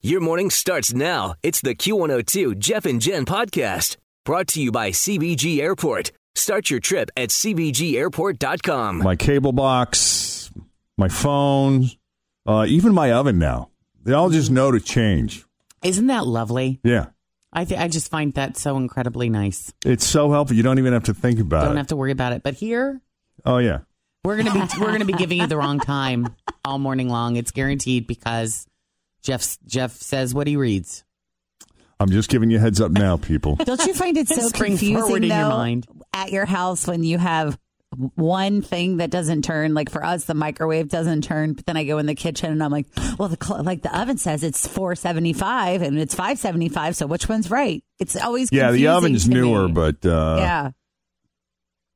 Your morning starts now. It's the Q102 Jeff and Jen podcast brought to you by CVG Airport. Start your trip at CVGAirport.com. my cable box, my phone, uh, even my oven now. They all just know to change. Isn't that lovely? Yeah. I th- I just find that so incredibly nice. It's so helpful. You don't even have to think about it. Don't it. have to worry about it. But here, oh, yeah. we're gonna be we're gonna be giving you the wrong time all morning long. It's guaranteed because Jeff Jeff says what he reads. I'm just giving you a heads up now, people. Don't you find it so Spring confusing forward in your though mind. at your house when you have one thing that doesn't turn? Like for us, the microwave doesn't turn. But then I go in the kitchen and I'm like, well, the cl- like the oven says it's 475 and it's 575. So which one's right? It's always yeah, the confusing oven's to newer, me. but uh, yeah.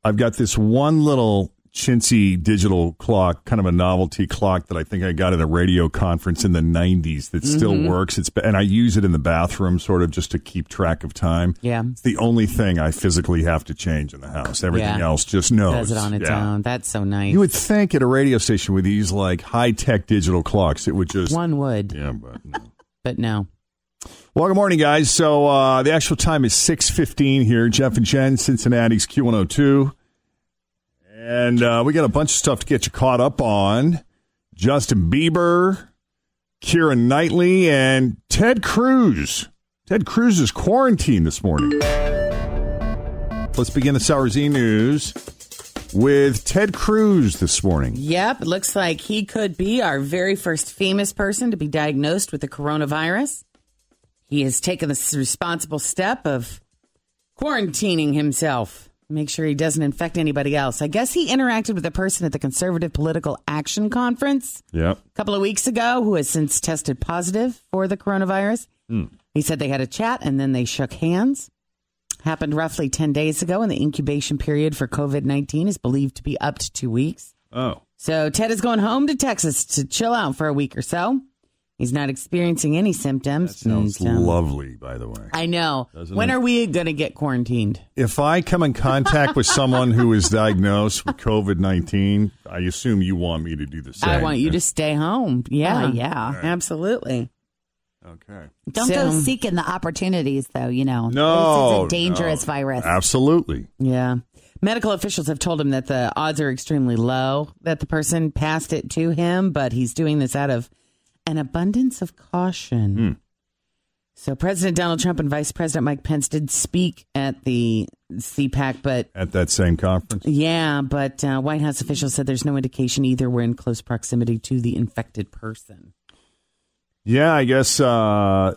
I've got this one little chintzy digital clock, kind of a novelty clock that I think I got at a radio conference in the 90s that still Mm-hmm. works. It's and I use it in the bathroom sort of just to keep track of time. Yeah. It's the only thing I physically have to change in the house. Everything Yeah. else just knows. Does it on its Yeah. own. That's so nice. You would think at a radio station with these like high tech digital clocks, it would just One would, yeah, but no. but no. Well, good morning, guys. So uh, the actual time is six fifteen here. Jeff and Jen, Cincinnati's Q one hundred two, and uh, we got a bunch of stuff to get you caught up on. Justin Bieber, Keira Knightley, and Ted Cruz. Ted Cruz is quarantined this morning. Let's begin the Sour Z news with Ted Cruz this morning. Yep, it looks like he could be our very first famous person to be diagnosed with the coronavirus. He has taken the responsible step of quarantining himself. Make sure he doesn't infect anybody else. I guess he interacted with a person at the Conservative Political Action Conference Yep. a couple of weeks ago who has since tested positive for the coronavirus. Hmm. He said they had a chat and then they shook hands. Happened roughly 10 days ago, and the incubation period for COVID 19 is believed to be up to two weeks. Oh. So Ted is going home to Texas to chill out for a week or so. He's not experiencing any symptoms. That sounds and, um, lovely, by the way. I know. Doesn't when it? are we going to get quarantined? If I come in contact with someone who is diagnosed with COVID 19, I assume you want me to do the same. I want you to stay home. Yeah. Oh, yeah. Absolutely. Okay. Don't So- go seeking the opportunities, though. You know, No. it's a dangerous no. virus. Absolutely. Yeah. Medical officials have told him that the odds are extremely low that the person passed it to him, but he's doing this out of an abundance of caution. So President Donald Trump and Vice President Mike Pence did speak at the CPAC, but At that same conference. yeah, but uh, White House officials said there's no indication either we're in close proximity to the infected person. Yeah, I guess uh,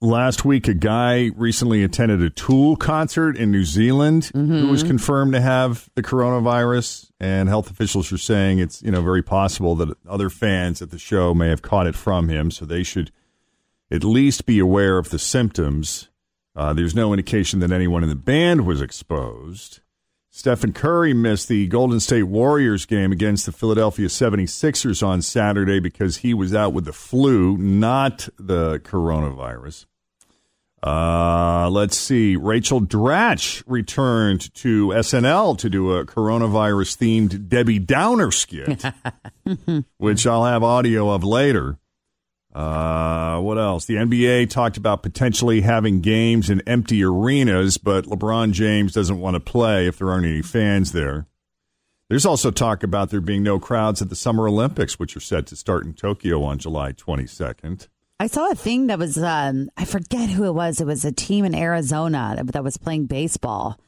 last week a guy recently attended a Tool concert in New Zealand who was confirmed to have the coronavirus, and health officials are saying it's you know very possible that other fans at the show may have caught it from him, so they should at least be aware of the symptoms. Uh, there's no indication that anyone in the band was exposed. Stephen Curry missed the Golden State Warriors game against the Philadelphia 76ers on Saturday because he was out with the flu, not the coronavirus. Uh, let's see. Rachel Dratch returned to SNL to do a coronavirus themed Debbie Downer skit, which I'll have audio of later. Uh, what else? The NBA talked about potentially having games in empty arenas, but LeBron James doesn't want to play if there aren't any fans there. There's also talk about there being no crowds at the Summer Olympics, which are set to start in Tokyo on July 22nd. I saw a thing that was um, I forget who it was. It was a team in Arizona that, that was playing baseball,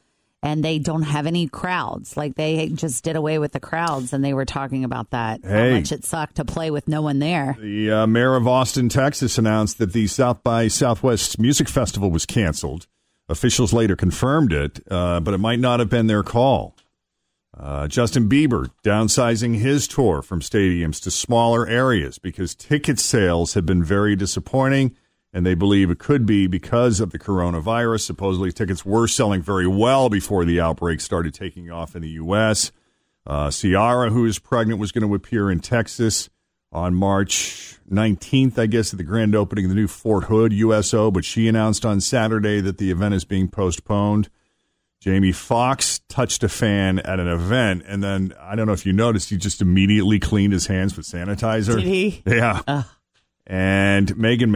and they don't have any crowds. Like they just did away with the crowds, and they were talking about that Hey. how much it sucked to play with no one there. The uh, mayor of Austin, Texas, announced that the South by Southwest Music Festival was canceled. Officials later confirmed it, uh, but it might not have been their call. Uh, Justin Bieber downsizing his tour from stadiums to smaller areas because ticket sales have been very disappointing, and they believe it could be because of the coronavirus. Supposedly, tickets were selling very well before the outbreak started taking off in the U.S. Uh, Ciara, who is pregnant, was going to appear in Texas on March 19th, I guess, at the grand opening of the new Fort Hood USO, but she announced on Saturday that the event is being postponed. Jamie Foxx touched a fan at an event, and then I don't know if you noticed, he just immediately cleaned his hands with sanitizer. Did he? Yeah. And Megan.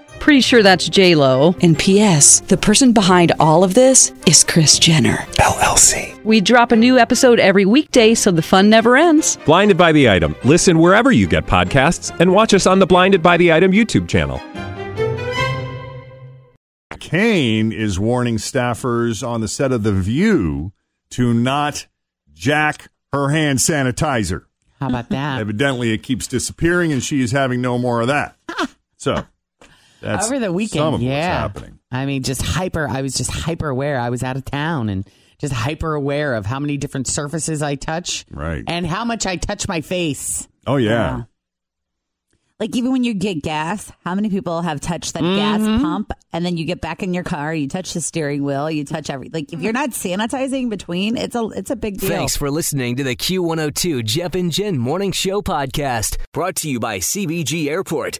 Pretty sure that's J Lo. And P.S. The person behind all of this is Kris Jenner LLC. We drop a new episode every weekday, so the fun never ends. Blinded by the item. Listen wherever you get podcasts, and watch us on the Blinded by the Item YouTube channel. Kane is warning staffers on the set of The View to not jack her hand sanitizer. How about that? Evidently, it keeps disappearing, and she is having no more of that. So that's Over the weekend, some of yeah. what's happening. I mean, just hyper. I was just hyper aware. I was out of town and just hyper aware of how many different surfaces I touch, Right. and how much I touch my face. Oh yeah. Like even when you get gas, how many people have touched that gas mm-hmm. pump and then you get back in your car, you touch the steering wheel, you touch every like if you're not sanitizing between, it's a it's a big deal. Thanks for listening to the Q102 Jeff and Jen Morning Show podcast, brought to you by CVG Airport.